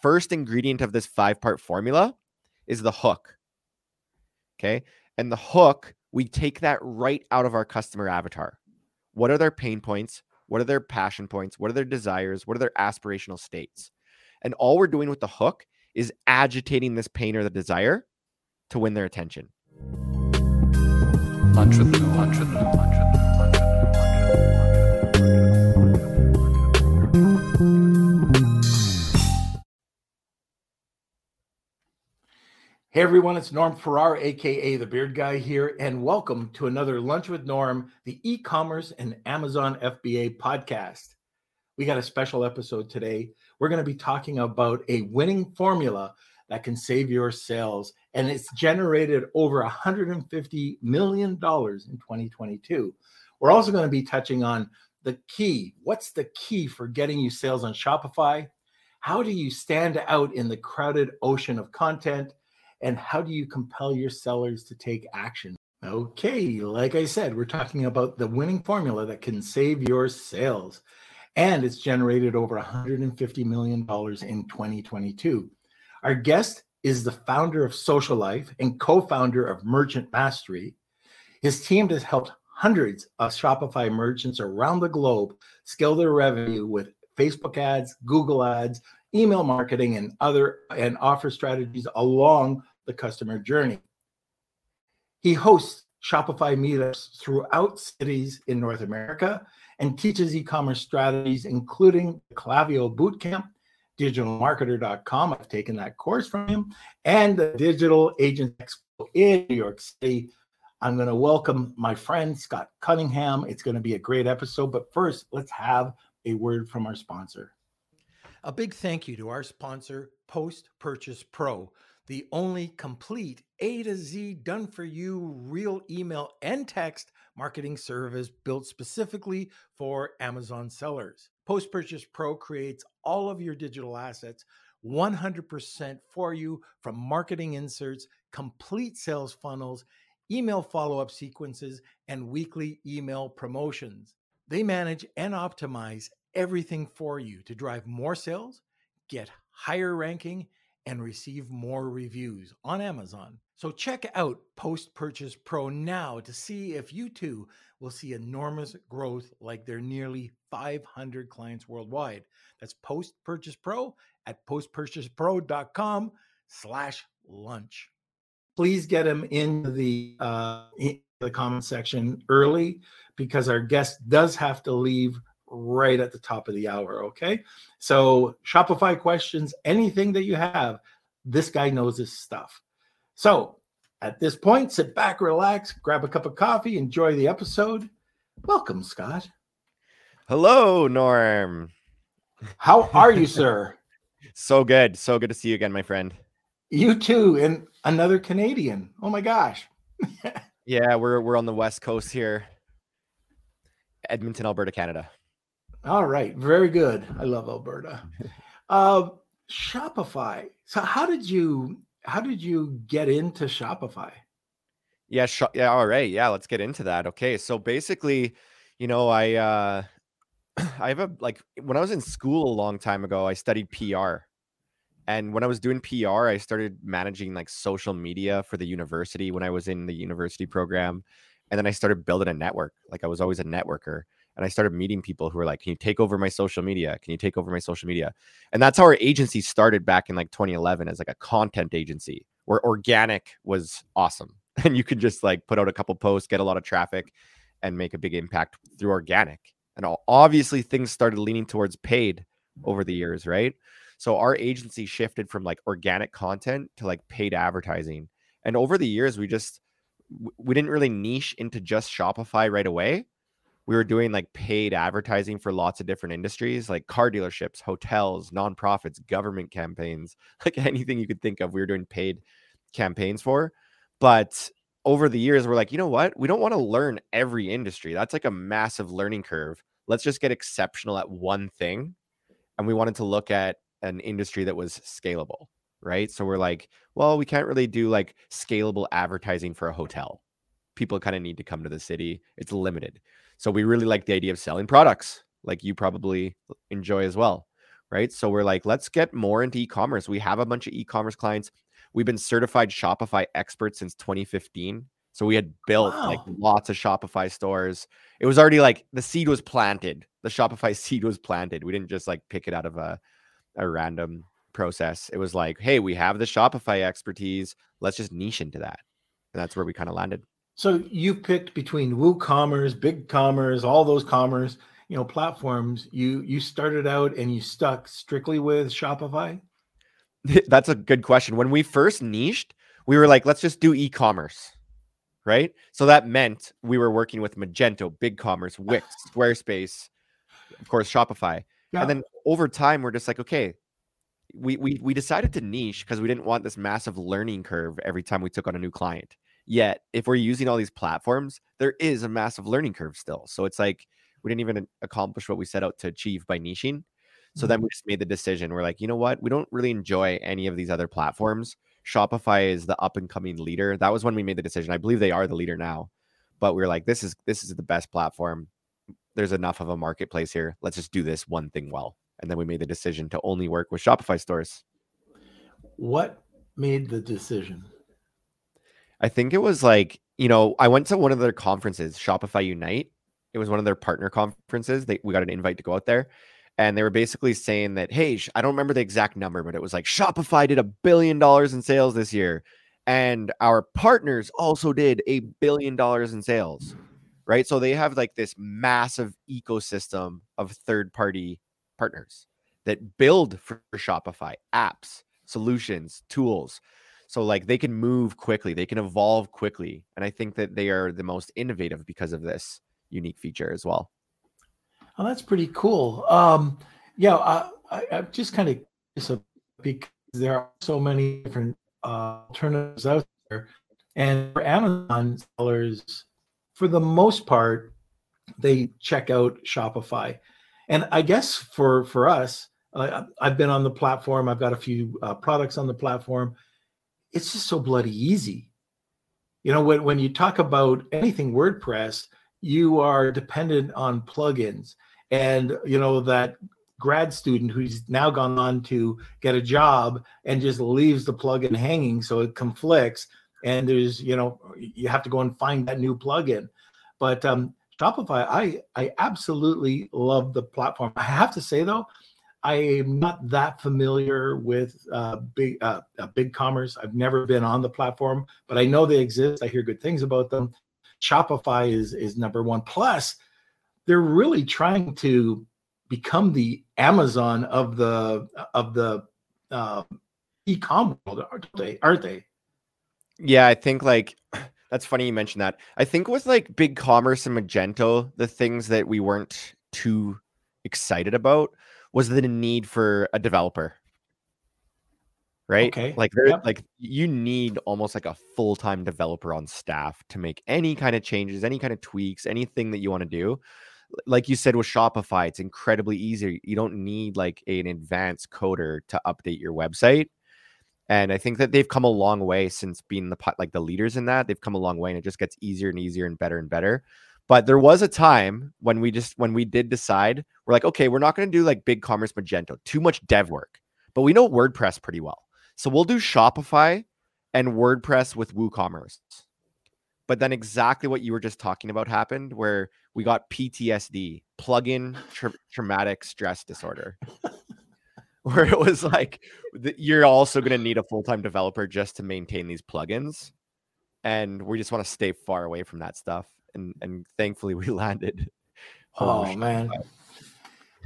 first ingredient of this five part formula is the hook. Okay. And the hook, we take that right out of our customer avatar. What are their pain points? What are their passion points? What are their desires? What are their aspirational states? And all we're doing with the hook is agitating this pain or the desire to win their attention. Hey everyone, it's Norm Farrar, aka the Beard Guy here, and welcome to another Lunch with Norm, the e-commerce and Amazon FBA podcast. We got a special episode today. We're going to be talking about a winning formula that can save your sales, and it's generated over 150 million dollars in 2022. We're also going to be touching on the key. What's the key for getting you sales on Shopify? How do you stand out in the crowded ocean of content? And how do you compel your sellers to take action? Okay, like I said, we're talking about the winning formula that can save your sales. And it's generated over $150 million in 2022. Our guest is the founder of Socialite and co founder of Merchant Mastery. His team has helped hundreds of Shopify merchants around the globe scale their revenue with Facebook ads, Google ads, email marketing, and other and offer strategies along the customer journey. He hosts Shopify meetups throughout cities in North America and teaches e-commerce strategies, including the Klaviyo Bootcamp, digitalmarketer.com. I've taken that course from him, and the Digital Agent Expo in New York City. I'm going to welcome my friend Scott Cunningham. It's going to be a great episode. But first, let's have a word from our sponsor. A big thank you to our sponsor, Post Purchase Pro, the only complete A to Z done for you real email and text marketing service built specifically for Amazon sellers. Post Purchase Pro creates all of your digital assets 100% for you from marketing inserts, complete sales funnels, email follow up sequences, and weekly email promotions. They manage and optimize everything for you to drive more sales, get higher ranking, and receive more reviews on Amazon. So check out Post Purchase Pro now to see if you too will see enormous growth like their nearly 500 clients worldwide. That's Post Purchase Pro at postpurchasepro.com slash lunch. Please get them in the uh, in the comment section early because our guest does have to leave right at the top of the hour. Okay. So, Shopify questions, anything that you have, this guy knows his stuff. So, at this point, sit back, relax, grab a cup of coffee, enjoy the episode. Welcome, Scott. Hello, Norm. How are you, sir? So good. So good to see you again, my friend. You too, and another Canadian. Oh my gosh. yeah, we're we're on the west coast here. Edmonton, Alberta, Canada. All right, very good. I love Alberta. Uh, Shopify. So how did you how did you get into Shopify? Yeah, sh- yeah, all right. Yeah, let's get into that. Okay. So basically, you know, I uh I have a like when I was in school a long time ago, I studied PR. And when I was doing PR, I started managing like social media for the university when I was in the university program. And then I started building a network. Like I was always a networker and I started meeting people who were like, "Can you take over my social media? Can you take over my social media?" And that's how our agency started back in like 2011 as like a content agency where organic was awesome, and you could just like put out a couple posts, get a lot of traffic, and make a big impact through organic. And obviously, things started leaning towards paid over the years, right? So our agency shifted from like organic content to like paid advertising. And over the years, we just we didn't really niche into just Shopify right away we were doing like paid advertising for lots of different industries like car dealerships hotels nonprofits government campaigns like anything you could think of we were doing paid campaigns for. But over the years we're like you know what? We don't want to learn every industry. That's like a massive learning curve. Let's just get exceptional at one thing. And we wanted to look at an industry that was scalable right? So we're like well we can't really do like scalable advertising for a hotel. People kind of need to come to the city. It's limited so we really like the idea of selling products like you probably enjoy as well. right? So we're like, let's get more into e-commerce. We have a bunch of e-commerce clients. We've been certified Shopify experts since 2015. So we had built wow. like lots of Shopify stores. It was already like the seed was planted. The Shopify seed was planted. We didn't just like pick it out of a, a random process. It was like, hey, we have the Shopify expertise. Let's just niche into that. And that's where we kind of landed. So you picked between WooCommerce, BigCommerce, all those commerce, you know, platforms. You you started out and you stuck strictly with Shopify. That's a good question. When we first niched, we were like, let's just do e-commerce right? So that meant we were working with Magento, BigCommerce, Wix, Squarespace, of course, Shopify. Yeah. And then over time, we're just like, okay, we we we decided to niche because we didn't want this massive learning curve every time we took on a new client. Yet, if we're using all these platforms, there is a massive learning curve still. So it's like we didn't even accomplish what we set out to achieve by niching. So mm-hmm. then we just made the decision. We're like, you know what? We don't really enjoy any of these other platforms. Shopify is the up and coming leader. That was when we made the decision. I believe they are the leader now, but we are like, this is this is the best platform. There's enough of a marketplace here. Let's just do this one thing well. And then we made the decision to only work with Shopify stores. What made the decision? I think it was like, you know, I went to one of their conferences, Shopify Unite. It was one of their partner conferences. They we got an invite to go out there and they were basically saying that hey i don't remember the exact number but it was like shopify did a billion dollars in sales this year and our partners also did a billion dollars in sales right so they have like this massive ecosystem of third party partners that build for shopify apps solutions tools so like they can move quickly they can evolve quickly and i think that they are the most innovative because of this unique feature as well Oh, that's pretty cool. Um, yeah, I, I, am just kind of because there are so many different uh, alternatives out there, and for Amazon sellers, for the most part, they check out Shopify, and I guess for for us, uh, I've been on the platform. I've got a few uh, products on the platform. It's just so bloody easy. You know, when when you talk about anything WordPress, you are dependent on plugins. And you know that grad student who's now gone on to get a job and just leaves the plugin hanging so it conflicts and there's you know you have to go and find that new plugin. But um shopify i i absolutely love the platform. I have to say though i am not that familiar with uh big uh, uh BigCommerce i've never been on the platform but i know they exist i hear good things about them shopify is is number one plus they're really trying to become the Amazon of the of the uh, e-com world, aren't they? Aren't they? Yeah, I think like that's funny you mentioned that. I think with like big commerce and Magento, the things that we weren't too excited about was the need for a developer. Right? Okay. Like yep. like you need almost like a full-time developer on staff to make any kind of changes, any kind of tweaks, anything that you want to do like you said with Shopify, it's incredibly easy. You don't need like an advanced coder to update your website. And I think that they've come a long way since being the like the leaders in that. They've come a long way, and it just gets easier and easier and better and better. But there was a time when we just when we did decide we're like, okay, we're not going to do like big commerce Magento, too much dev work, but we know WordPress pretty well, so we'll do Shopify and WordPress with WooCommerce. But then exactly what you were just talking about happened, where we got PTSD, plug-in tra- traumatic stress disorder, where it was like you're also going to need a full-time developer just to maintain these plugins, and we just want to stay far away from that stuff. And and thankfully we landed. Oh man.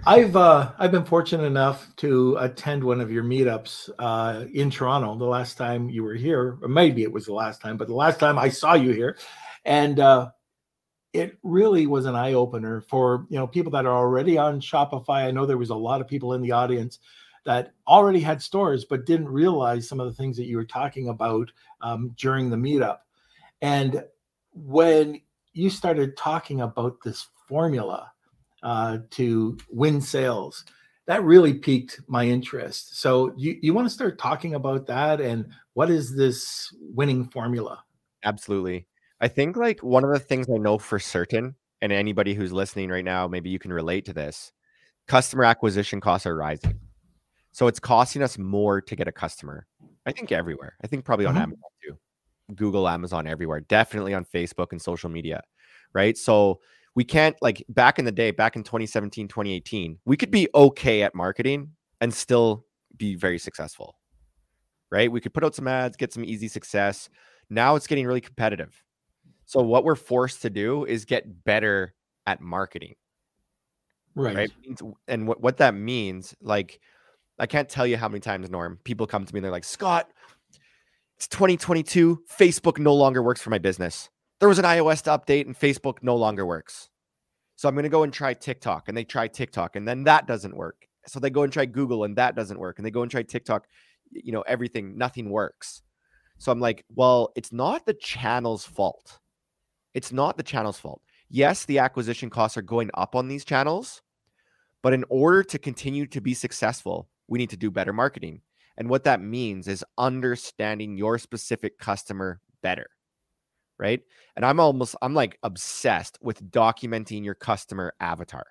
I've uh, I've been fortunate enough to attend one of your meetups uh, in Toronto. The last time you were here, or maybe it was the last time, but the last time I saw you here, and uh, it really was an eye opener for you know people that are already on Shopify. I know there was a lot of people in the audience that already had stores but didn't realize some of the things that you were talking about um, during the meetup. And when you started talking about this formula uh, to win sales, that really piqued my interest. So you, you want to start talking about that and what is this winning formula? Absolutely. I think like one of the things I know for certain, and anybody who's listening right now, maybe you can relate to this. Customer acquisition costs are rising. So it's costing us more to get a customer. I think everywhere. I think probably on Mhm. Amazon too. Google, Amazon, everywhere. Definitely on Facebook and social media. Right. So we can't like back in the day, back in 2017, 2018, we could be okay at marketing and still be very successful. Right. We could put out some ads, get some easy success. Now it's getting really competitive. So what we're forced to do is get better at marketing Right. right? And what, what that means, like, I can't tell you how many times, Norm, people come to me and they're like, Scott, it's 2022. Facebook no longer works for my business. There was an iOS update and Facebook no longer works. So I'm going to go and try TikTok. And they try TikTok and then that doesn't work. So they go and try Google and that doesn't work. And they go and try TikTok, you know, everything, nothing works. So I'm like, well, it's not the channel's fault. It's not the channel's fault. Yes, the acquisition costs are going up on these channels, but in order to continue to be successful, we need to do better marketing. And what that means is understanding your specific customer better. Right. And I'm almost, I'm like obsessed with documenting your customer avatar.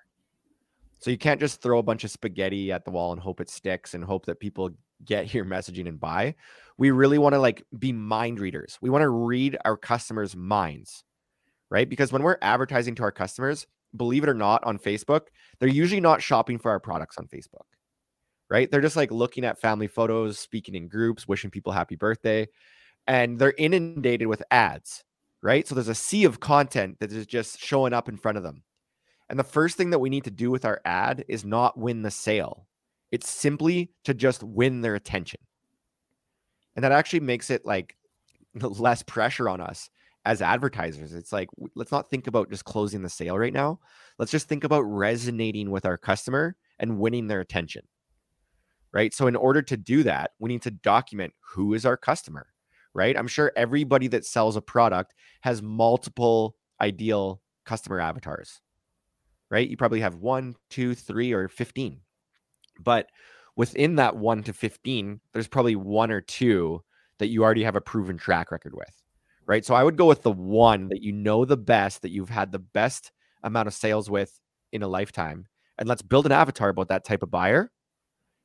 So you can't just throw a bunch of spaghetti at the wall and hope it sticks and hope that people get your messaging and buy. We really want to like be mind readers. We want to read our customers' minds. Right. Because when we're advertising to our customers, believe it or not, on Facebook, they're usually not shopping for our products on Facebook, right? They're just like looking at family photos, speaking in groups, wishing people happy birthday, and they're inundated with ads, right? So there's a sea of content that is just showing up in front of them. And the first thing that we need to do with our ad is not win the sale, it's simply to just win their attention. And that actually makes it like less pressure on us as advertisers. It's like, let's not think about just closing the sale right now. Let's just think about resonating with our customer and winning their attention. Right. So, in order to do that, we need to document who is our customer. Right. I'm sure everybody that sells a product has multiple ideal customer avatars. Right. You probably have one, two, three, or 15. But within that one to 15, there's probably one or two that you already have a proven track record with right? So I would go with the one that you know the best, that you've had the best amount of sales with in a lifetime. And let's build an avatar about that type of buyer.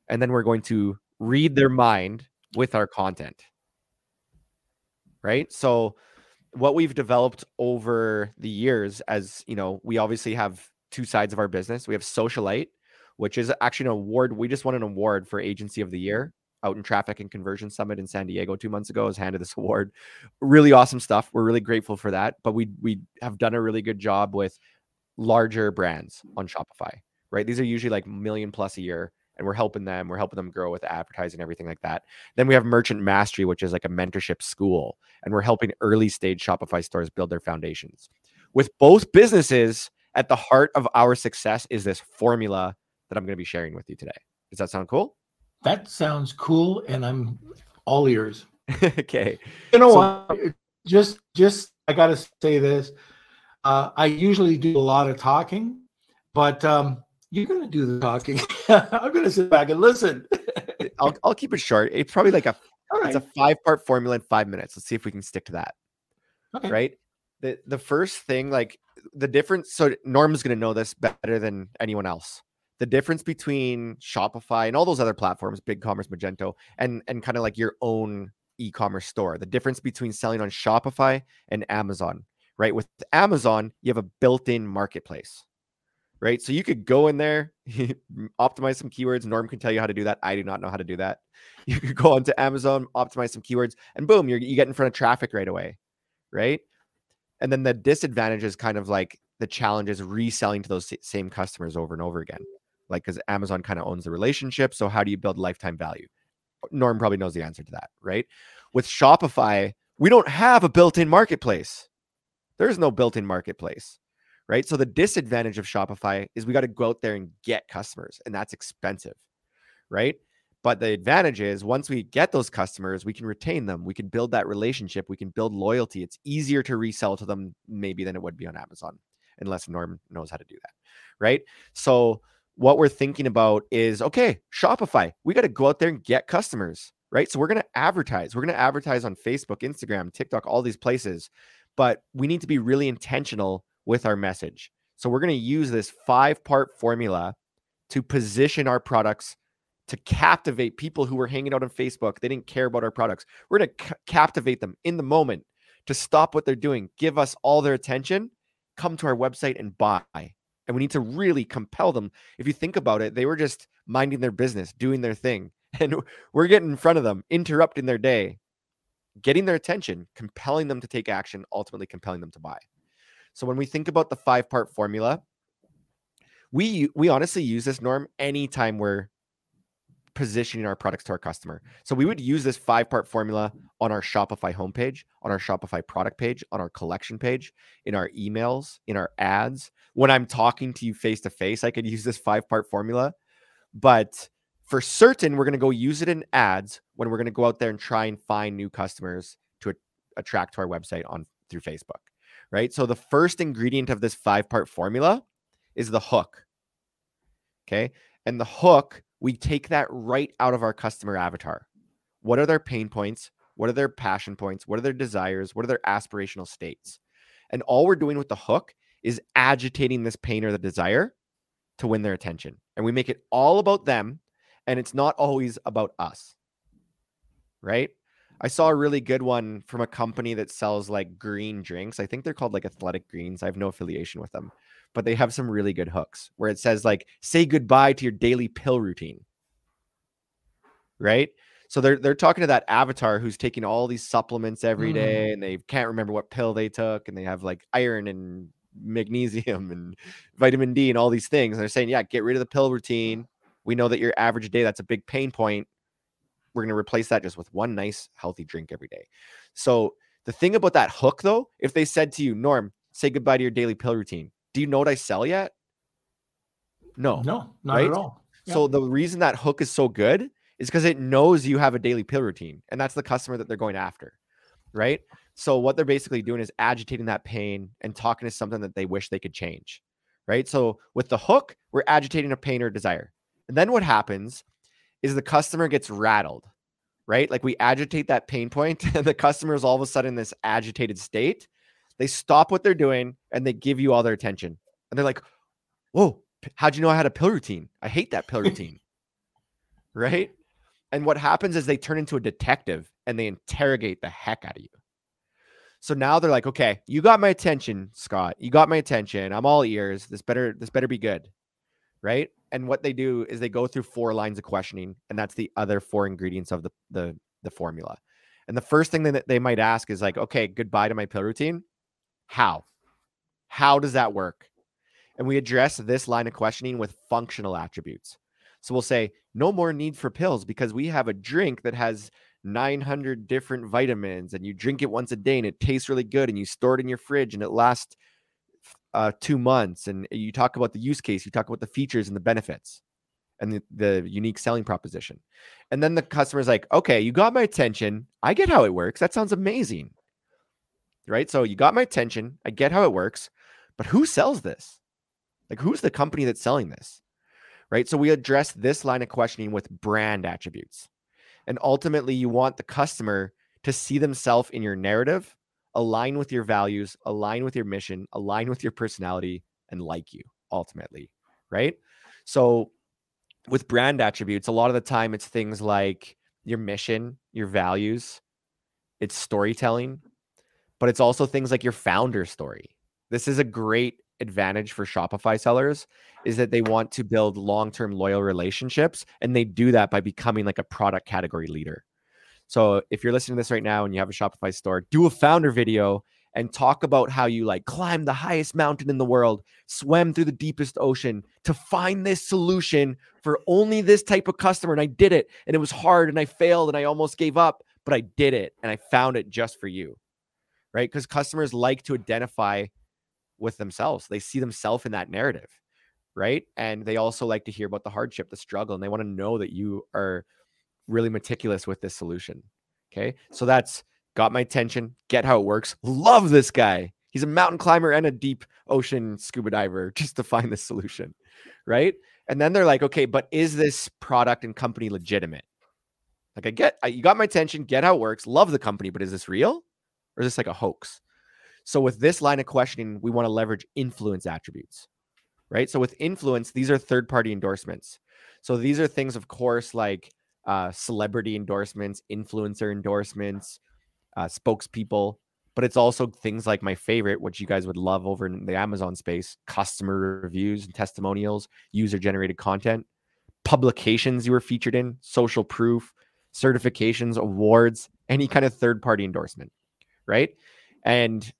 And then we're going to read their mind with our content. Right. So what we've developed over the years, as you know, we obviously have two sides of our business. We have Socialite, which is actually an award. We just won an award for Agency of the Year out in Traffic and Conversion Summit in San Diego two months ago. I was handed this award. Really awesome stuff. We're really grateful for that. But we we have done a really good job with larger brands on Shopify. Right, these are usually like million plus a year, and we're helping them. We're helping them grow with advertising, everything like that. Then we have Merchant Mastery, which is like a mentorship school, and we're helping early stage Shopify stores build their foundations. With both businesses at the heart of our success is this formula that I'm going to be sharing with you today. Does that sound cool? That sounds cool, and I'm all ears. okay. You know So- what? Just, just I got to say this. Uh, I usually do a lot of talking, but um, you're going to do the talking. I'm going to sit back and listen. I'll, I'll keep it short. It's probably like a All it's right. a five part formula in five minutes. Let's see if we can stick to that. Okay. Right. The the first thing, like the difference. So Norm's gonna know this better than anyone else. The difference between Shopify and all those other platforms, Big Commerce, Magento, and and kind of like your own e-commerce store. The difference between selling on Shopify and Amazon. Right. With Amazon, you have a built-in marketplace. Right. So you could go in there, optimize some keywords. Norm can tell you how to do that. I do not know how to do that. You could go onto Amazon, optimize some keywords, and boom, you get in front of traffic right away. Right. And then the disadvantage is kind of like the challenge is reselling to those same customers over and over again. Like, because Amazon kind of owns the relationship. So, how do you build lifetime value? Norm probably knows the answer to that. Right. With Shopify, we don't have a built in marketplace. There's no built in marketplace right? So the disadvantage of Shopify is we got to go out there and get customers, and that's expensive, right? But the advantage is once we get those customers, we can retain them. We can build that relationship. We can build loyalty. It's easier to resell to them maybe than it would be on Amazon, unless Norm knows how to do that, right? So what we're thinking about is okay, Shopify, we got to go out there and get customers, right? So we're going to advertise. We're going to advertise on Facebook, Instagram, TikTok, all these places, but we need to be really intentional with our message. So we're going to use this five part formula to position our products to captivate people who were hanging out on Facebook. They didn't care about our products. We're going to ca- captivate them in the moment to stop what they're doing, give us all their attention, come to our website and buy. And we need to really compel them. If you think about it, they were just minding their business, doing their thing. And we're getting in front of them, interrupting their day, getting their attention, compelling them to take action, ultimately compelling them to buy. So when we think about the five part formula, we we honestly use this norm anytime we're positioning our products to our customer. So we would use this five part formula on our Shopify homepage, on our Shopify product page, on our collection page, in our emails, in our ads. When I'm talking to you face to face, I could use this five part formula. But for certain, we're going to go use it in ads when we're going to go out there and try and find new customers to attract to our website on through Facebook. Right. So the first ingredient of this five part formula is the hook. Okay. And the hook we take that right out of our customer avatar. What are their pain points? What are their passion points? What are their desires? What are their aspirational states? And all we're doing with the hook is agitating this pain or the desire to win their attention. And we make it all about them. And it's not always about us. Right. I saw a really good one from a company that sells like green drinks. I think they're called like Athletic Greens. I have no affiliation with them but they have some really good hooks where it says like say goodbye to your daily pill routine. Right? So they're they're talking to that avatar who's taking all these supplements every day, mm. and they can't remember what pill they took and they have like iron and magnesium and vitamin D and all these things. And they're saying, yeah, get rid of the pill routine. We know that your average day that's a big pain point. We're going to replace that just with one nice healthy drink every day. So the thing about that hook though, if they said to you, Norm, say goodbye to your daily pill routine, do you know what I sell yet? No, no, not right? at all. Yeah. So the reason that hook is so good is because it knows you have a daily pill routine, and that's the customer that they're going after, right? So what they're basically doing is agitating that pain and talking to something that they wish they could change, right? So with the hook, we're agitating a pain or desire, and then what happens is the customer gets rattled, right? Like we agitate that pain point, and the customer is all of a sudden in this agitated state, they stop what they're doing and they give you all their attention. And they're like, Whoa, how'd you know I had a pill routine? I hate that pill routine. right. And what happens is they turn into a detective and they interrogate the heck out of you. So now they're like, okay, you got my attention, Scott. You got my attention. I'm all ears. This better, this better be good. Right. And what they do is they go through four lines of questioning, and that's the other four ingredients of the the, the formula. And the first thing that they might ask is like, okay, goodbye to my pill routine. How? How does that work? And we address this line of questioning with functional attributes. So we'll say, no more need for pills because we have a drink that has 900 different vitamins and you drink it once a day and it tastes really good and you store it in your fridge and it lasts uh, two months. And you talk about the use case, you talk about the features and the benefits and the, the unique selling proposition. And then the customer's like, okay, you got my attention. I get how it works. That sounds amazing right? So you got my attention. I get how it works, but who sells this? Like, who's the company that's selling this? Right. So we address this line of questioning with brand attributes. And ultimately, you want the customer to see themselves in your narrative, align with your values, align with your mission, align with your personality, and like you ultimately. Right. So with brand attributes, a lot of the time it's things like your mission, your values, it's storytelling, but it's also things like your founder story. This is a great advantage for Shopify sellers is that they want to build long-term loyal relationships and they do that by becoming like a product category leader. So if you're listening to this right now and you have a Shopify store, do a founder video and talk about how you like climbed the highest mountain in the world, swam through the deepest ocean to find this solution for only this type of customer and I did it and it was hard and I failed and I almost gave up, but I did it and I found it just for you right? Because customers like to identify with themselves. They see themselves in that narrative, right? And they also like to hear about the hardship, the struggle, and they want to know that you are really meticulous with this solution. Okay. So that's got my attention. Get how it works. Love this guy. He's a mountain climber and a deep ocean scuba diver just to find this solution. Right. And then they're like, okay, but is this product and company legitimate? Like, I get, I, you got my attention, get how it works, love the company, but is this real? or is this like a hoax? So with this line of questioning, we want to leverage influence attributes, right? So with influence, these are third party endorsements. So these are things, of course, like uh, celebrity endorsements, influencer endorsements, uh, spokespeople, but it's also things like my favorite, which you guys would love over in the Amazon space customer reviews and testimonials, user generated content, publications you were featured in, social proof, certifications, awards, any kind of third party endorsement, right? And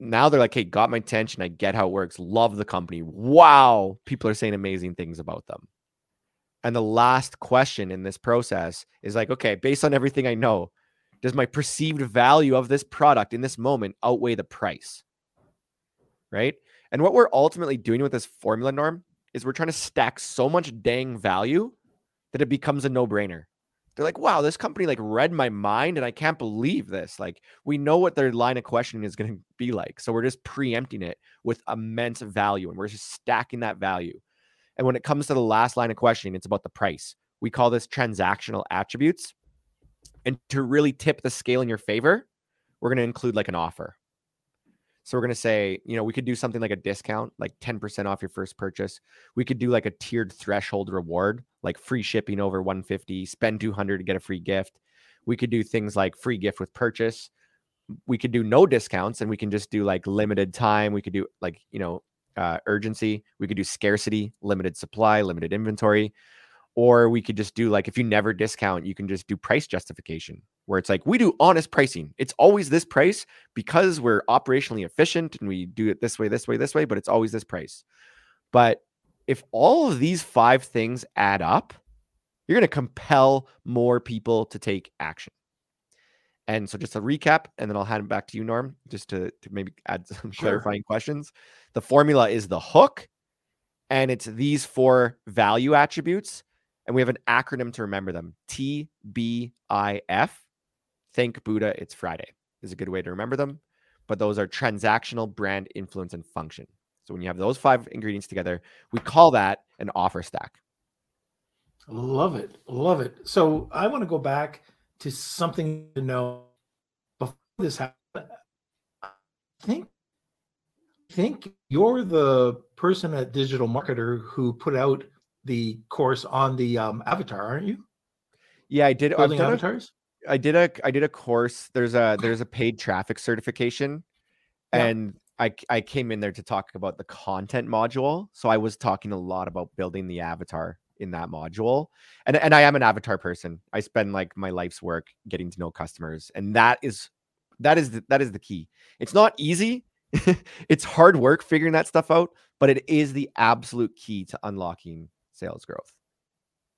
now they're like, hey, got my attention. I get how it works. Love the company. Wow. People are saying amazing things about them. And the last question in this process is like, okay, based on everything I know, does my perceived value of this product in this moment outweigh the price? Right. And what we're ultimately doing with this formula norm is we're trying to stack so much dang value that it becomes a no brainer. They're like, wow, this company like read my mind and I can't believe this. Like, we know what their line of questioning is going to be like. So we're just preempting it with immense value and we're just stacking that value. And when it comes to the last line of questioning, it's about the price. We call this transactional attributes. And to really tip the scale in your favor, we're going to include like an offer. So we're going to say, you know, we could do something like a discount, like 10% off your first purchase. We could do like a tiered threshold reward, like free shipping over 150, spend 200 to get a free gift. We could do things like free gift with purchase. We could do no discounts and we can just do like limited time. We could do like, you know, uh, urgency. We could do scarcity, limited supply, limited inventory. Or we could just do like if you never discount, you can just do price justification where it's like we do honest pricing. It's always this price because we're operationally efficient and we do it this way, this way, this way, but it's always this price. But if all of these five things add up, you're going to compel more people to take action. And so just a recap, and then I'll hand it back to you, Norm, just to, to maybe add some sure. clarifying questions. The formula is the hook, and it's these four value attributes and we have an acronym to remember them TBIF. Thank Buddha, it's Friday is a good way to remember them. But those are transactional, brand, influence, and function. So when you have those five ingredients together, we call that an offer stack. Love it. Love it. So I want to go back to something to know before this happened. I think I think you're the person at Digital Marketer who put out the course on the um, Avatar, aren't you? Yeah, I did. Building avatars. A, I did a I did a course. There's a there's a paid traffic certification, yeah. and I I came in there to talk about the content module. So I was talking a lot about building the avatar in that module. And and I am an avatar person. I spend like my life's work getting to know customers, and that is that is the, that is the key. It's not easy. it's hard work figuring that stuff out, but it is the absolute key to unlocking sales growth.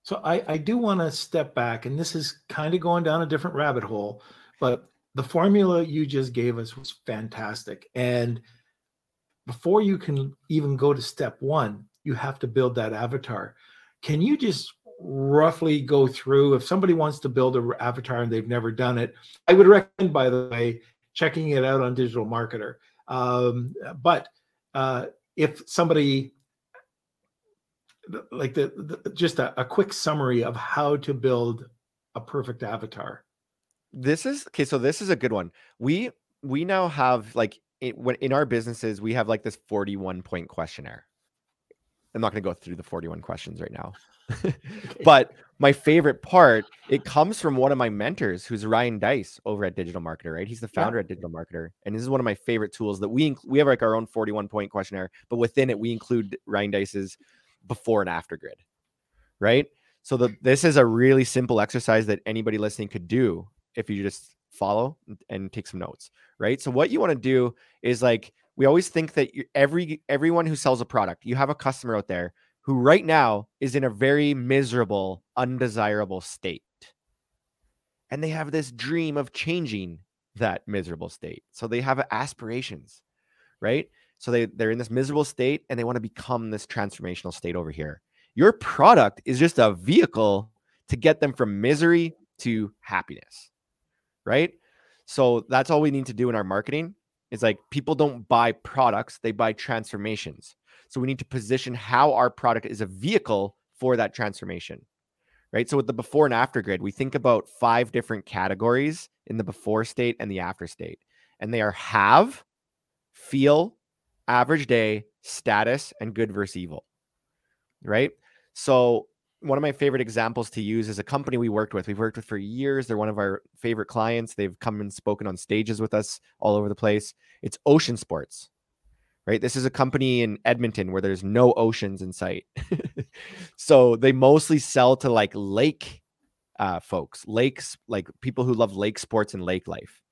So I, I do want to step back, and this is kind of going down a different rabbit hole, but the formula you just gave us was fantastic. And before you can even go to step one, you have to build that avatar. Can you just roughly go through if somebody wants to build an avatar and they've never done it? I would recommend, by the way, checking it out on Digital Marketer. Um, but uh, if somebody like the, the just a, a quick summary of how to build a perfect avatar. This is okay so this is a good one. We we now have like when in our businesses we have like this 41 point questionnaire i'm not going to go through the 41 questions right now but my favorite part it comes from one of my mentors who's ryan Deiss over at digital marketer right he's the founder yeah. at digital marketer and this is one of my favorite tools that we we have like our own 41 point questionnaire but within it we include ryan Deiss's before and after grid, right? So the, this is a really simple exercise that anybody listening could do if you just follow and take some notes, right? So what you want to do is like we always think that every everyone who sells a product, you have a customer out there who right now is in a very miserable, undesirable state. And they have this dream of changing that miserable state. So they have aspirations, right? So they, they're in this miserable state and they want to become this transformational state over here. Your product is just a vehicle to get them from misery to happiness. Right. So that's all we need to do in our marketing. Is like people don't buy products, they buy transformations. So we need to position how our product is a vehicle for that transformation. Right. So with the before and after grid, we think about five different categories in the before state and the after state. And they are have, feel, average day, status, and good versus evil. Right. So one of my favorite examples to use is a company we worked with. We've worked with for years. They're one of our favorite clients. They've come and spoken on stages with us all over the place. It's Ocean Sports, right? This is a company in Edmonton where there's no oceans in sight. so they mostly sell to like lake uh, folks, lakes, like people who love lake sports and lake life,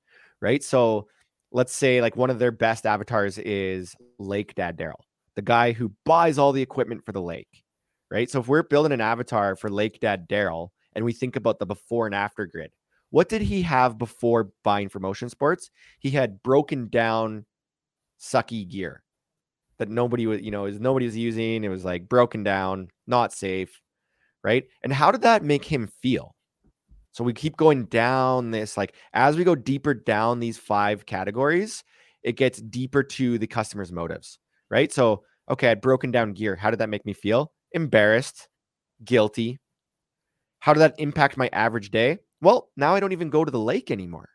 right? So let's say like one of their best avatars is Lake Dad Daryl, the guy who buys all the equipment for the lake right? So if we're building an avatar for Lake Dad Daryl and we think about the before and after grid, what did he have before buying from Ocean Sports? He had broken down sucky gear that nobody was, you know, is nobody was using. It was like broken down, not safe, right? And how did that make him feel? So we keep going down this, like as we go deeper down these five categories, it gets deeper to the customer's motives, right? So, okay, I'd broken down gear. How did that make me feel? Embarrassed, guilty. How did that impact my average day? Well, now I don't even go to the lake anymore.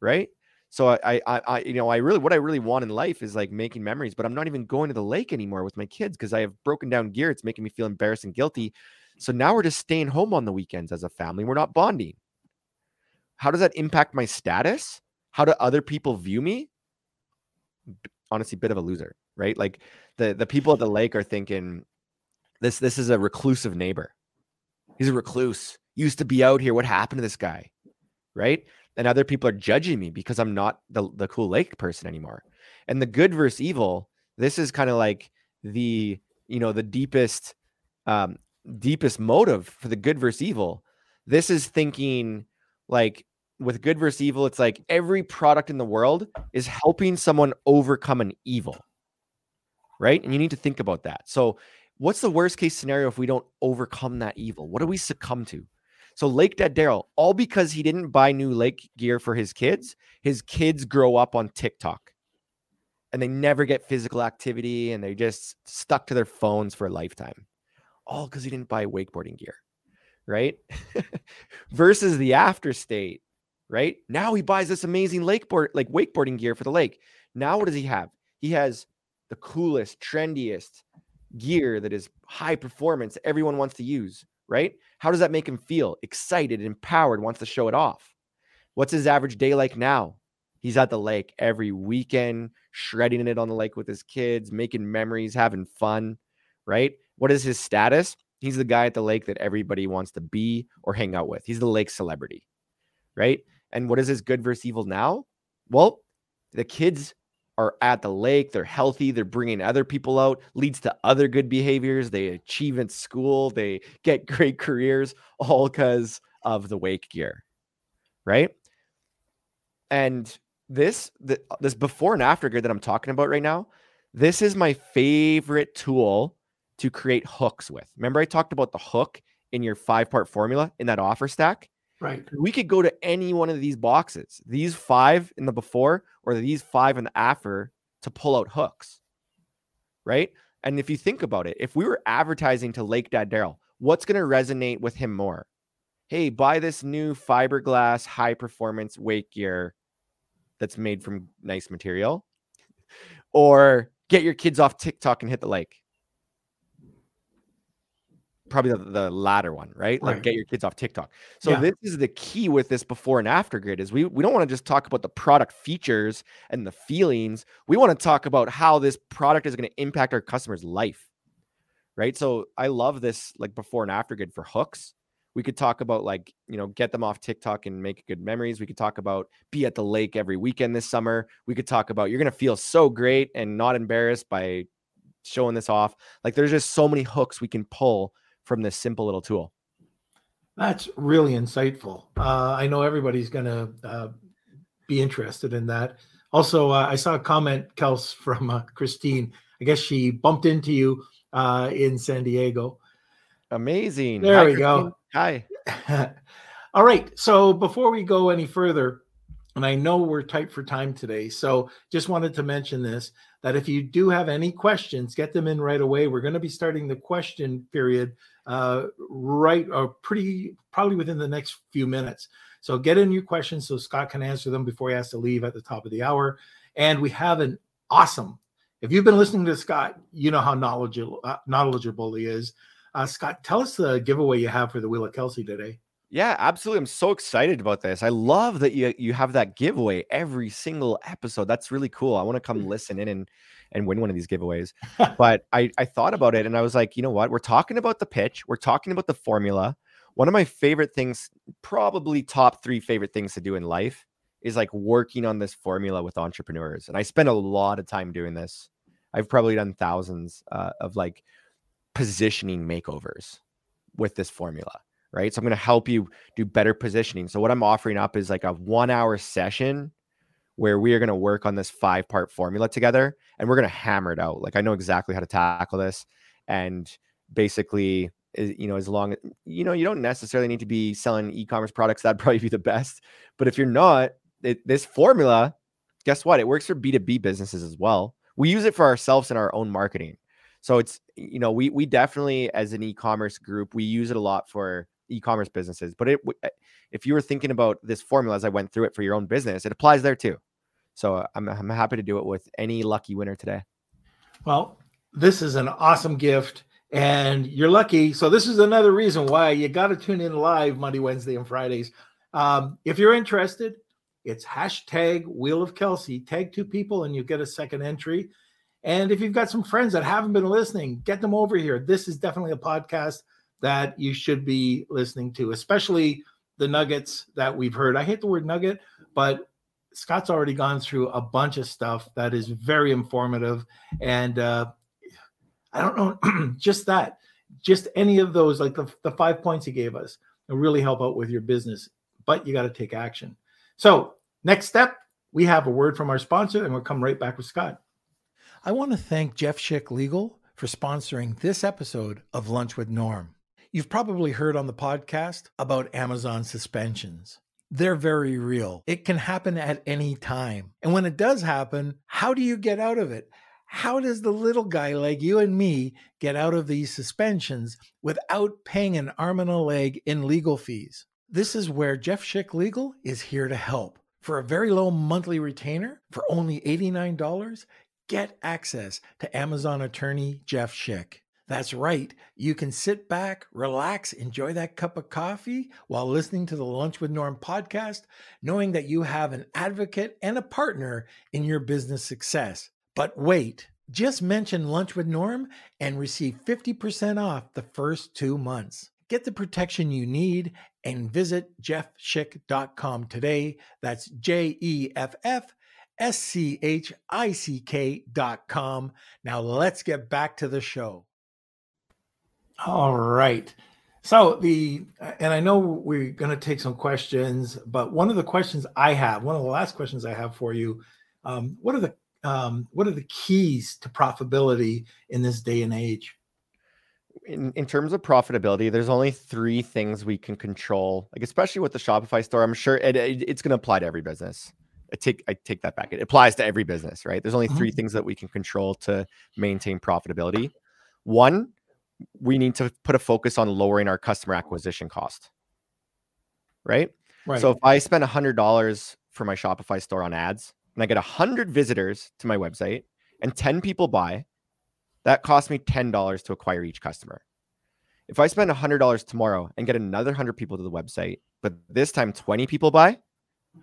Right. So I, I, I, you know, I really, what I really want in life is like making memories, but I'm not even going to the lake anymore with my kids because I have broken down gear. It's making me feel embarrassed and guilty. So now we're just staying home on the weekends as a family. We're not bonding. How does that impact my status? How do other people view me? Honestly, bit of a loser, right? Like the the people at the lake are thinking, this this is a reclusive neighbor. He's a recluse. Used to be out here. What happened to this guy? Right? And other people are judging me because I'm not the, the cool lake person anymore. And the good versus evil, this is kind of like the, you know, the deepest, um, deepest motive for the good versus evil. This is thinking like with good versus evil, it's like every product in the world is helping someone overcome an evil. Right. And you need to think about that. So what's the worst case scenario if we don't overcome that evil? What do we succumb to? So Lake Dad Daryl, all because he didn't buy new lake gear for his kids, his kids grow up on TikTok and they never get physical activity and they just stuck to their phones for a lifetime. All because he didn't buy wakeboarding gear, right? Versus the after state, right? Now he buys this amazing lakeboard, like wakeboarding gear for the lake. Now what does he have? He has the coolest, trendiest, gear that is high performance everyone wants to use, right? How does that make him feel? Excited, empowered, wants to show it off. What's his average day like now? He's at the lake every weekend, shredding it on the lake with his kids, making memories, having fun, right? What is his status? He's the guy at the lake that everybody wants to be or hang out with. He's the lake celebrity, right? And what is his good versus evil now? Well, the kids are at the lake, they're healthy, they're bringing other people out, leads to other good behaviors, they achieve in school, they get great careers, all because of the wake gear, right? And this the, this before and after gear that I'm talking about right now, this is my favorite tool to create hooks with. Remember I talked about the hook in your five part formula in that offer stack? Right. We could go to any one of these boxes, these five in the before or these five in the after to pull out hooks. Right. And if you think about it, if we were advertising to Lake Dad Daryl, what's going to resonate with him more? Hey, buy this new fiberglass high performance wake gear that's made from nice material, or get your kids off TikTok and hit the lake probably the, the latter one, right? Like right. get your kids off TikTok. So yeah. this is the key with this before and after grid is we we don't want to just talk about the product features and the feelings. We want to talk about how this product is going to impact our customer's life. Right? So I love this like before and after grid for hooks. We could talk about like, you know, get them off TikTok and make good memories. We could talk about be at the lake every weekend this summer. We could talk about you're going to feel so great and not embarrassed by showing this off. Like there's just so many hooks we can pull from this simple little tool. That's really insightful. Uh, I know everybody's going to uh, be interested in that. Also, uh, I saw a comment, Kels, from uh, Christine. I guess she bumped into you uh, in San Diego. Amazing. There Hi, we Christine. go. Hi. All right. So before we go any further, and I know we're tight for time today, so just wanted to mention this that if you do have any questions, get them in right away. We're going to be starting the question period uh, right or pretty probably within the next few minutes. So get in your questions so Scott can answer them before he has to leave at the top of the hour. And we have an awesome. If you've been listening to Scott, you know how knowledgeable uh, knowledgeable he is. Uh, Scott, tell us the giveaway you have for the Wheel of Kelsey today. Yeah, absolutely. I'm so excited about this. I love that you you have that giveaway every single episode. That's really cool. I want to come listen in and and win one of these giveaways. but I I thought about it and I was like, you know what? We're talking about the pitch. We're talking about the formula. One of my favorite things, probably top 3 favorite things to do in life is like working on this formula with entrepreneurs. And I spend a lot of time doing this. I've probably done thousands uh, of like positioning makeovers with this formula right? So I'm going to help you do better positioning. So what I'm offering up is like a 1-hour session where we are going to work on this five-part formula together and we're going to hammer it out. Like I know exactly how to tackle this and basically eh, you know as long as you know you don't necessarily need to be selling e-commerce products that'd probably be the best but if you're not it, this formula guess what it works for b2b businesses as well we use it for ourselves in our own marketing so it's you know we we definitely as an e-commerce group we use it a lot for e-commerce businesses. But it, eh, if you were thinking about this formula as I went through it for your own business, it applies there too. So uh, I'm, I'm happy to do it with any lucky winner today. Well, this is an awesome gift and you're lucky. So this is another reason why you got to tune in live Monday, Wednesday, and Fridays. Um, if you're interested, it's hashtag Wheel of Kelsey. Tag two people and you get a second entry. And if you've got some friends that haven't been listening, get them over here. This is definitely a podcast that you should be listening to, especially the nuggets that we've heard. I hate the word nugget, but Scott's already gone through a bunch of stuff that is very informative. And uh, I don't know, just that, just any of those, like the, the five points he gave us, will really help out with your business. But you got to take action. So, next step, we have a word from our sponsor, and we'll come right back with Scott. I want to thank Jeff Schick Legal for sponsoring this episode of Lunch with Norm. You've probably heard on the podcast about Amazon suspensions. They're very real. It can happen at any time. And when it does happen, how do you get out of it? How does the little guy like you and me get out of these suspensions without paying an arm and a leg in legal fees? This is where Jeff Schick Legal is here to help. For a very low monthly retainer, for only $89, get access to Amazon attorney Jeff Schick. That's right. You can sit back, relax, enjoy that cup of coffee while listening to the Lunch with Norm podcast, knowing that you have an advocate and a partner in your business success. But wait, just mention Lunch with Norm and receive 50% off the first two months. Get the protection you need and visit jeffschick.com today. That's J E F F S C H I C K.com. Now let's get back to the show. All right. So the and I know we're going to take some questions, but one of the questions I have, one of the last questions I have for you, um, what are the um, what are the keys to profitability in this day and age? In, in terms of profitability, there's only three things we can control. Like especially with the Shopify store, I'm sure it, it, it's going to apply to every business. I take I take that back. It applies to every business, right? There's only 3 mm-hmm. things that we can control to maintain profitability. One we need to put a focus on lowering our customer acquisition cost. Right? Right. So if I spend $100 for my Shopify store on ads and I get 100 visitors to my website and 10 people buy, that costs me $10 to acquire each customer. If I spend $100 tomorrow and get another 100 people to the website, but this time 20 people buy,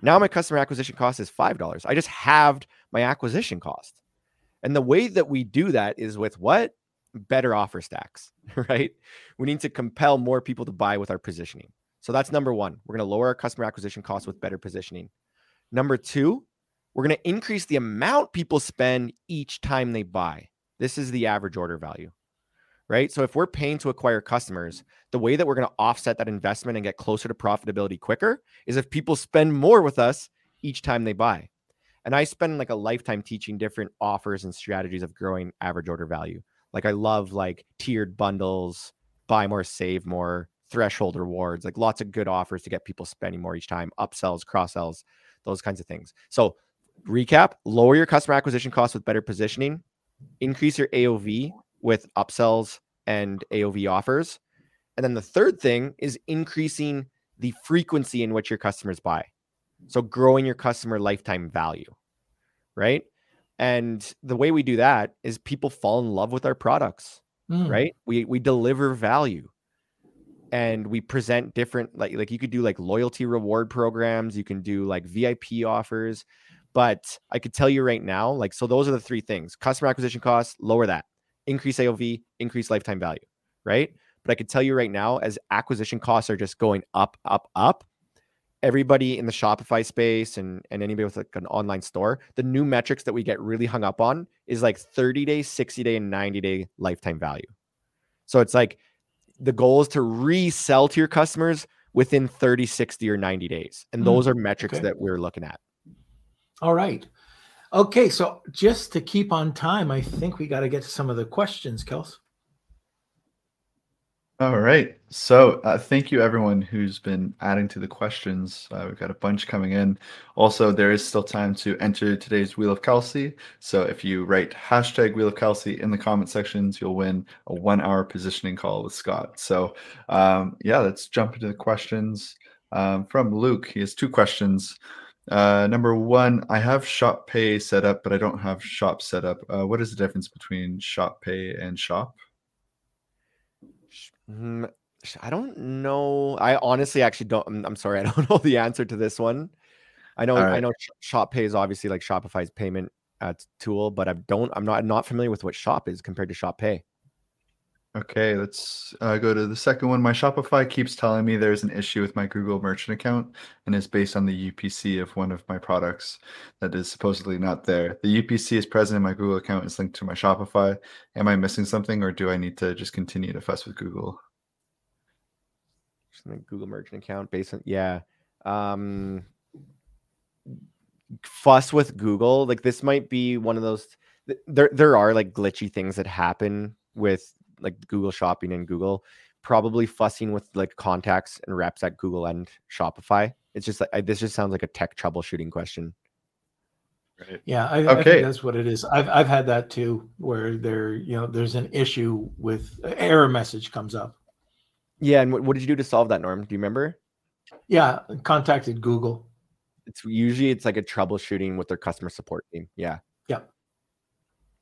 now my customer acquisition cost is $5. I just halved my acquisition cost. And the way that we do that is with what? Better offer stacks, right? We need to compel more people to buy with our positioning. So that's number one. We're going to lower our customer acquisition costs with better positioning. Number two, we're going to increase the amount people spend each time they buy. This is the average order value, right? So if we're paying to acquire customers, the way that we're going to offset that investment and get closer to profitability quicker is if people spend more with us each time they buy. And I spend like a lifetime teaching different offers and strategies of growing average order value. Like I love like tiered bundles, buy more, save more, threshold rewards, like lots of good offers to get people spending more each time, upsells, cross sells, those kinds of things. So recap, lower your customer acquisition costs with better positioning, increase your AOV with upsells and AOV offers. And then the third thing is increasing the frequency in which your customers buy. So growing your customer lifetime value, right? And the way we do that is people fall in love with our products. mm. right? We we deliver value and we present different like like you could do like loyalty reward programs, you can do like VIP offers, but I could tell you right now, like so those are the three things. Customer acquisition costs, lower that. Increase AOV, increase lifetime value, right? But I could tell you right now as acquisition costs are just going up up up, everybody in the Shopify space and and anybody with like an online store, the new metrics that we get really hung up on is like 30 day, 60 day, and 90 day lifetime value. So it's like the goal is to resell to your customers within 30, 60, or 90 days. And those mm, are metrics okay. that we're looking at. All right. Okay. So just to keep on time, I think we got to get to some of the questions, Kels. All right. So uh, thank you everyone who's been adding to the questions. Uh, we've got a bunch coming in. Also, there is still time to enter today's Wheel of Kelsey. So if you write hashtag Wheel of Kelsey in the comment sections, you'll win a one hour positioning call with Scott. So um, yeah, let's jump into the questions um, from Luke. He has two questions. Uh, number one, I have Shop Pay set up, but I don't have Shop set up. Uh, what is the difference between Shop Pay and Shop? Mm, I don't know. I honestly actually don't. I'm, I'm sorry, I don't know the answer to this one. I know. Right. I know. Shop Pay is obviously like Shopify's payment uh, tool, but I don't. I'm not. I'm not familiar with what Shop is compared to Shop Pay. Okay, let's uh, go to the second one. My Shopify keeps telling me there's an issue with my Google Merchant account, and it's based on the UPC of one of my products that is supposedly not there. The UPC is present in my Google account; it's linked to my Shopify. Am I missing something, or do I need to just continue to fuss with Google? Google Merchant account based on yeah. Um, fuss with Google. Like this might be one of those. There, there are like glitchy things that happen with like Google Shopping and Google, probably fussing with like contacts and reps at Google and Shopify. It's just like I, this just sounds like a tech troubleshooting question. Right. Yeah, I, okay. I think that's what it is. I've I've had that too, where there you know there's an issue with error message comes up. Yeah, and what, what did you do to solve that, Norm? Do you remember? Yeah, contacted Google. It's usually it's like a troubleshooting with their customer support team. Yeah.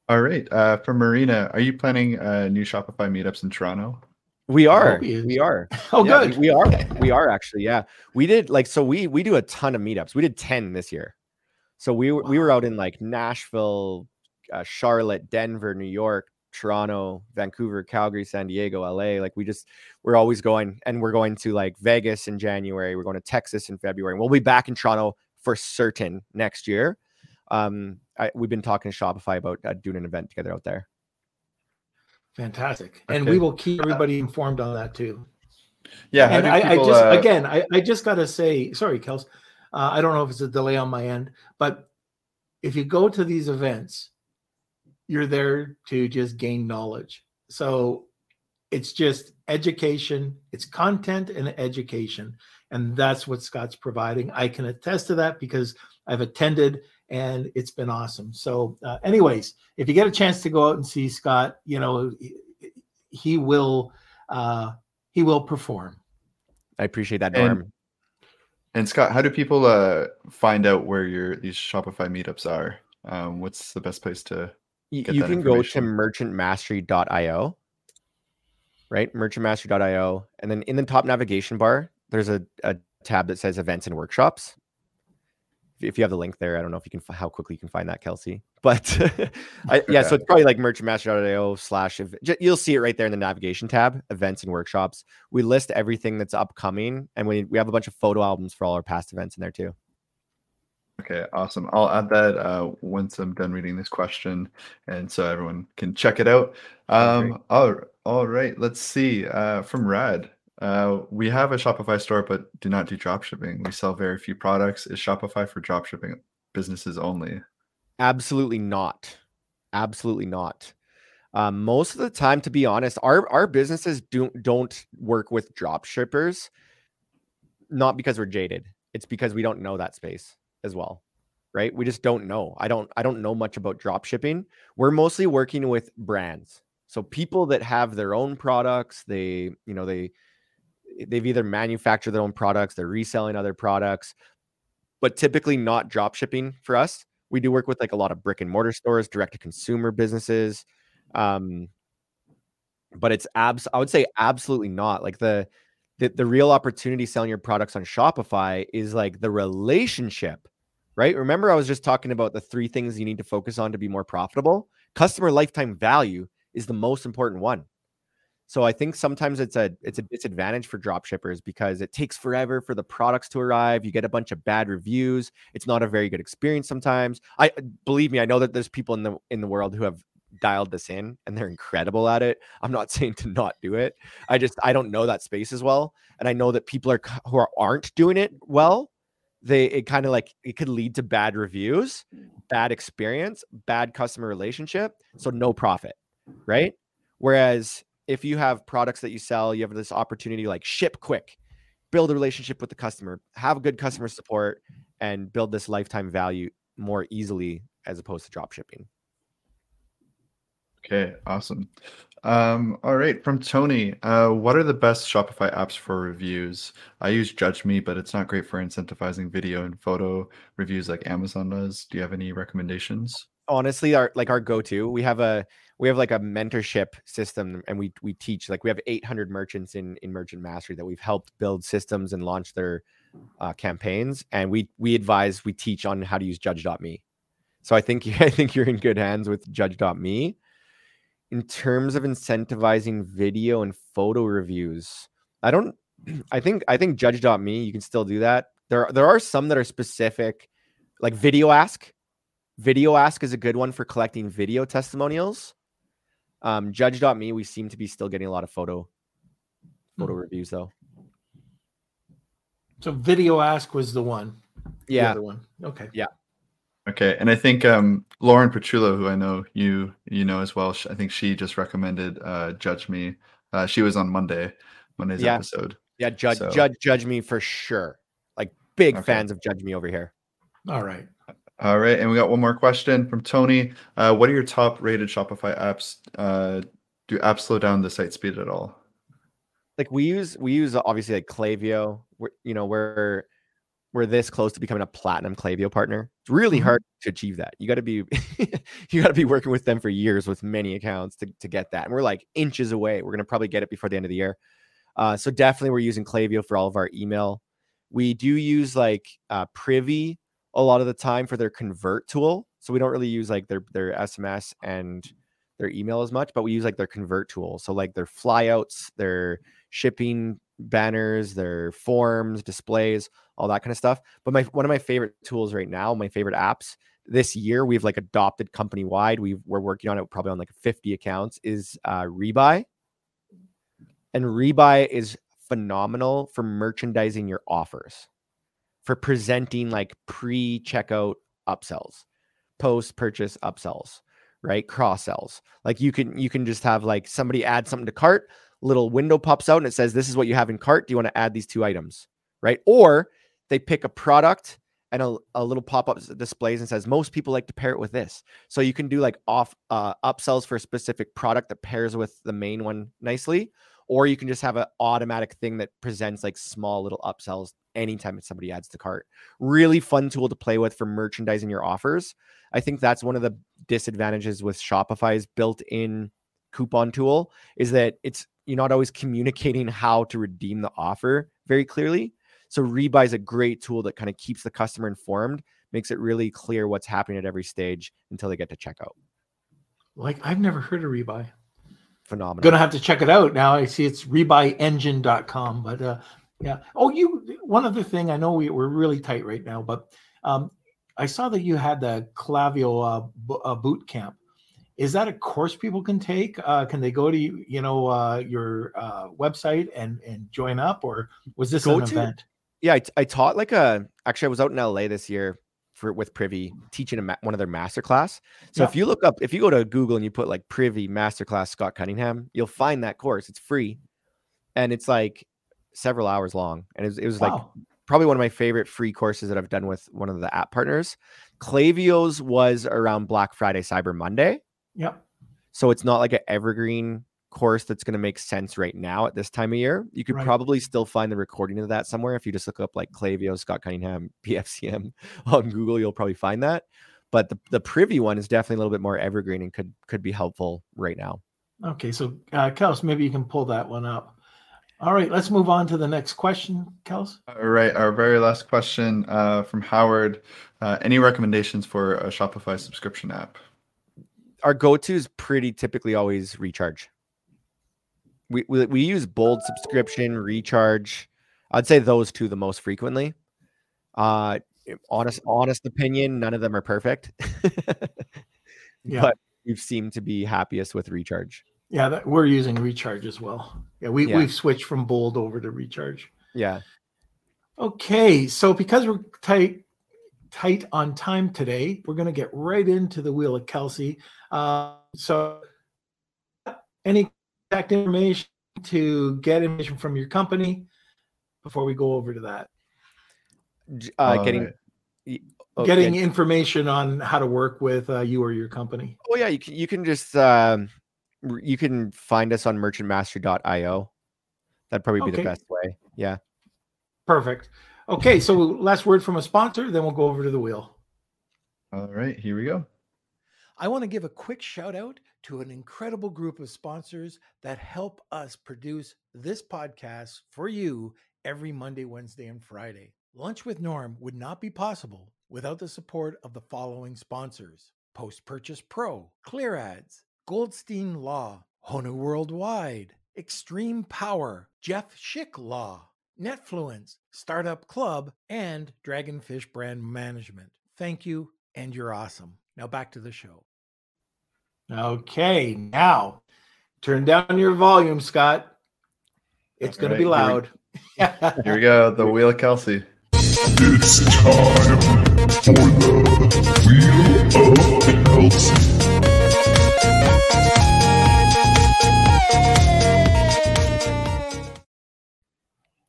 Yep. All right. Uh, for Marina, are you planning uh, new Shopify meetups in Toronto? We are. We are. Oh, yeah, good. We, we are. We are actually. Yeah, we did like so. We we do a ton of meetups. We did ten this year. So we wow. we were out in like Nashville, uh, Charlotte, Denver, New York, Toronto, Vancouver, Calgary, San Diego, LA. Like we just we're always going, and we're going to like Vegas in January. We're going to Texas in February. And we'll be back in Toronto for certain next year um, I, we've been talking to Shopify about uh, doing an event together out there. Fantastic, okay. and we will keep everybody informed on that too. Yeah, and I, people, I, just uh... again, I, I just got to say, sorry, Kels, uh, I don't know if it's a delay on my end, but if you go to these events, you're there to just gain knowledge. So it's just education, it's content and education, and that's what Scott's providing. I can attest to that because I've attended and it's been awesome. So, uh, anyways, if you get a chance to go out and see Scott, you know he will uh, he will perform. I appreciate that, Norm. And, and Scott, how do people uh, find out where your these Shopify meetups are? Um, what's the best place to? you can go to merchantmastery.io, right? Merchantmastery.io, and then in the top navigation bar, there's a, a tab that says events and workshops if you have the link there, I don't know if you can how quickly you can find that, Kelsey. But I, yeah, so it's probably like merchantmaster.io slash. You'll see it right there in the navigation tab, events and workshops. We list everything that's upcoming, and we we have a bunch of photo albums for all our past events in there too. Okay, awesome. I'll add that uh, once I'm done reading this question, and so everyone can check it out. Um, all, all right, let's see. Uh, from Rad, uh, we have a Shopify store, but do not do drop shipping. We sell very few products. Is Shopify for drop shipping businesses only? Absolutely not. Absolutely not. Um, most of the time, to be honest, our our businesses don't don't work with drop shippers. Not because we're jaded. It's because we don't know that space as well, right? We just don't know. I don't I don't know much about drop shipping. We're mostly working with brands. So people that have their own products, they you know they they've either manufactured their own products, they're reselling other products, but typically not drop shipping for us. We do work with like a lot of brick and mortar stores, direct to consumer businesses. Um, but it's abs I would say absolutely not. Like the the, the real opportunity selling your products on Shopify is like the relationship, right? Remember, I was just talking about the three things you need to focus on to be more profitable. Customer lifetime value is the most important one. So I think sometimes it's a it's a mm-hmm. disadvantage for drop shippers because it takes forever for the products to arrive. You get a bunch of bad reviews. It's not a very good experience sometimes. I believe me, I know that there's people in the in the world who have dialed this in and they're incredible at it. I'm not saying to not do it. I just I don't know that space as well, and I know that people are who are, aren't doing it well. They it kind of like it could lead to bad reviews, mm. bad experience, bad customer relationship, so no profit, right? Whereas if you have products that you sell, you have this opportunity like ship quick, build a relationship with the customer, have good customer support, and build this lifetime value more easily as opposed to drop shipping. Okay, awesome. Um, all right, from Tony, uh, what are the best Shopify apps for reviews? I use Judge Me, but it's not great for incentivizing video and photo reviews like Amazon does. Do you have any recommendations? Honestly, our like our go-to, we have a we have like a mentorship system and we we teach like we have 800 merchants in in merchant mastery that we've helped build systems and launch their uh, campaigns and we we advise we teach on how to use judge.me so i think i think you're in good hands with judge.me in terms of incentivizing video and photo reviews i don't i think i think judge.me you can still do that. There there are some that are specific like video ask video ask is a good one for collecting video testimonials um, Judge.me, we seem to be still getting a lot of photo photo mm-hmm. reviews though. So Video Ask was the one. Yeah. The other one. Okay. Yeah. Okay, and I think um, Lauren Petrullo, who I know you you know as well, I think she just recommended uh, Judge Me. Uh, she was on Monday, Monday's yeah. episode. Yeah, judge so. judge judge me for sure. Like big okay. fans of Judge Me over here. All right. All right, and we got one more question from Tony. Uh, what are your top rated Shopify apps? Uh, do apps slow down the site speed at all? Like we use, we use obviously like Klaviyo. We're, you know, we're we're this close to becoming a platinum Klaviyo partner. It's really mm-hmm. hard to achieve that. You got to be, you got to be working with them for years with many accounts to to get that. And we're like inches away. We're gonna probably get it before the end of the year. Uh, so definitely, we're using Klaviyo for all of our email. We do use like uh, Privy a lot of the time for their convert tool. So we don't really use like their their SMS and their email as much, but we use like their convert tool. So like their flyouts, their shipping banners, their forms, displays, all that kind of stuff. But my one of my favorite tools right now, my favorite apps this year, we've like adopted company wide. We we're working on it probably on like 50 accounts. Is uh, Rebuy, and Rebuy is phenomenal for merchandising your offers for presenting like pre checkout upsells, post purchase upsells, right? Cross sells. Like you can you can just have like somebody add something to cart, little window pops out and it says this is what you have in cart. Do you want to add these two items, right? Or they pick a product and a, a little pop-up displays and says most people like to pair it with this so you can do like off uh, upsells for a specific product that pairs with the main one nicely or you can just have an automatic thing that presents like small little upsells anytime somebody adds to cart. Really fun tool to play with for merchandising your offers. I think that's one of the disadvantages with Shopify's built-in coupon tool is that it's you're not always communicating how to redeem the offer very clearly. So Rebuy is a great tool that kind of keeps the customer informed, makes it really clear what's happening at every stage until they get to checkout. Like I've never heard of Rebuy phenomenal. Gonna have to check it out now. I see it's rebuyengine.com. But uh, yeah. Oh, you one other thing. I know we, we're really tight right now, but um, I saw that you had the Klaviyo uh, b- uh, boot camp. Is that a course people can take? Uh, can they go to you know uh, your uh, website and and join up, or was this go an to, event? Yeah, I, I taught like a. Actually, I was out in LA this year for with Privy teaching a, one of their masterclass. So yeah. if you look up, if you go to Google and you put like Privy masterclass Scott Cunningham, you'll find that course. It's free, and it's like several hours long, and it was, it was wow. like probably one of my favorite free courses that I've done with one of the app partners. Klaviyo's was around Black Friday, Cyber Monday. Yep. So it's not like an evergreen course that's going to make sense right now at this time of year. You could right. probably still find the recording of that somewhere. If you just look up like Klaviyo, Scott Cunningham, BFCM on Google, you'll probably find that. But the, the privy one is definitely a little bit more evergreen and could could be helpful right now. Okay, so uh, Kels, maybe you can pull that one up. All right, let's move on to the next question, Kels. All right, our very last question uh, from Howard. Uh, any recommendations for a Shopify subscription app? Our go-to is pretty typically always recharge. We, we we use bold subscription, recharge. I'd say those two the most frequently. Uh honest honest opinion, none of them are perfect. Yeah. But we've seemed to be happiest with recharge. Yeah, that, we're using recharge as well. Yeah, we, Yeah. we've switched from bold over to recharge. Yeah. Okay, so because we're tight tight on time today, we're going to get right into the wheel of Kelsey. Uh, so, any contact information to get information from your company before we go over to that? J- Uh, getting right. oh, Getting yeah. information on how to work with uh, you or your company. Oh yeah, you can you can just um you can find us on merchantmaster.io. That'd probably be Okay. the best way. Yeah. Perfect. Okay, so last word from a sponsor, then we'll go over to the wheel. All right, here we go. I want to give a quick shout out to an incredible group of sponsors that help us produce this podcast for you every Monday, Wednesday, and Friday. Lunch with Norm would not be possible without the support of the following sponsors Post Purchase Pro, Clear Ads, Goldstein Law, Honu Worldwide, Extreme Power, Jeff Schick Law, Netfluence, Startup Club, and Dragonfish Brand Management. Thank you, and you're awesome. Now back to the show. Okay, now turn down your volume, Scott. It's All going to be loud. Here we go. The Wheel of Kelsey. It's time for the Wheel of Kelsey.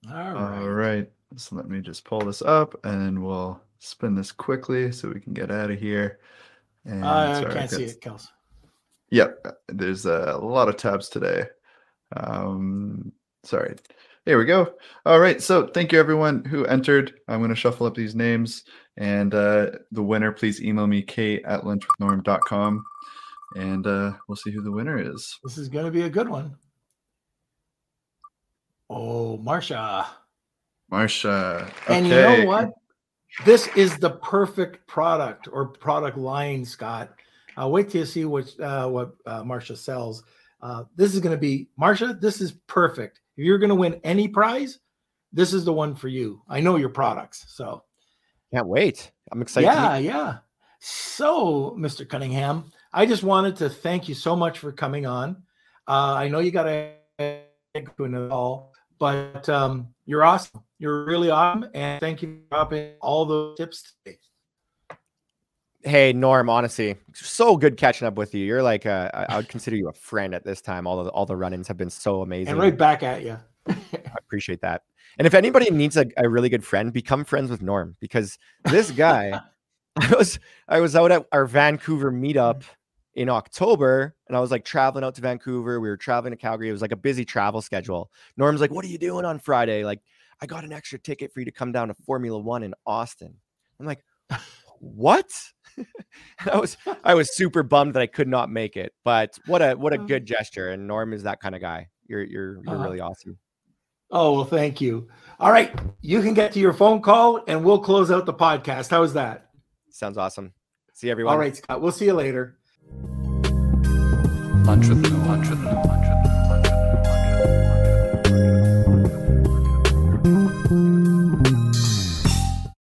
All All right. right. So let me just pull this up and we'll spin this quickly so we can get out of here. And I sorry, can't see it, Kels. Yep. There's a lot of tabs today. Um, sorry. There we go. All right. So thank you everyone who entered. I'm going to shuffle up these names and uh, the winner, please email me kate at lunchwithnorm.com and uh, we'll see who the winner is. This is going to be a good one. Oh, Marsha. Marsha. And you know what? This is the perfect product or product line, Scott. Uh, wait till you see what uh, what uh, Marsha sells. Uh, this is going to be Marsha. This is perfect. If you're going to win any prize, this is the one for you. I know your products, so Can't wait. I'm excited. yeah, yeah. So, Mr. Cunningham, I just wanted to thank you so much for coming on. Uh, I know you got to go into all, but um, you're awesome. You're really awesome, and thank you for dropping all those tips today. Hey Norm, honestly, so good catching up with you. You're like uh, I I would consider you a friend at this time. All the all the run-ins have been so amazing. And right back at you. I appreciate that. And if anybody needs a, a really good friend, become friends with Norm because this guy, I was I was out at our Vancouver meetup in October and I was like traveling out to Vancouver. We were traveling to Calgary. It was like a busy travel schedule. Norm's like, "What are you doing on Friday?" Like, "I got an extra ticket for you to come down to Formula 1 in Austin." I'm like, "What?" I was I was super bummed that I could not make it. But what a what a good gesture and Norm is that kind of guy. You're you're you're Uh-huh. really awesome. Oh, well, thank you. All right. You can get to your phone call and we'll close out the podcast. How's that? Sounds awesome. See everyone. All right, Scott. We'll see you later. Lunch with no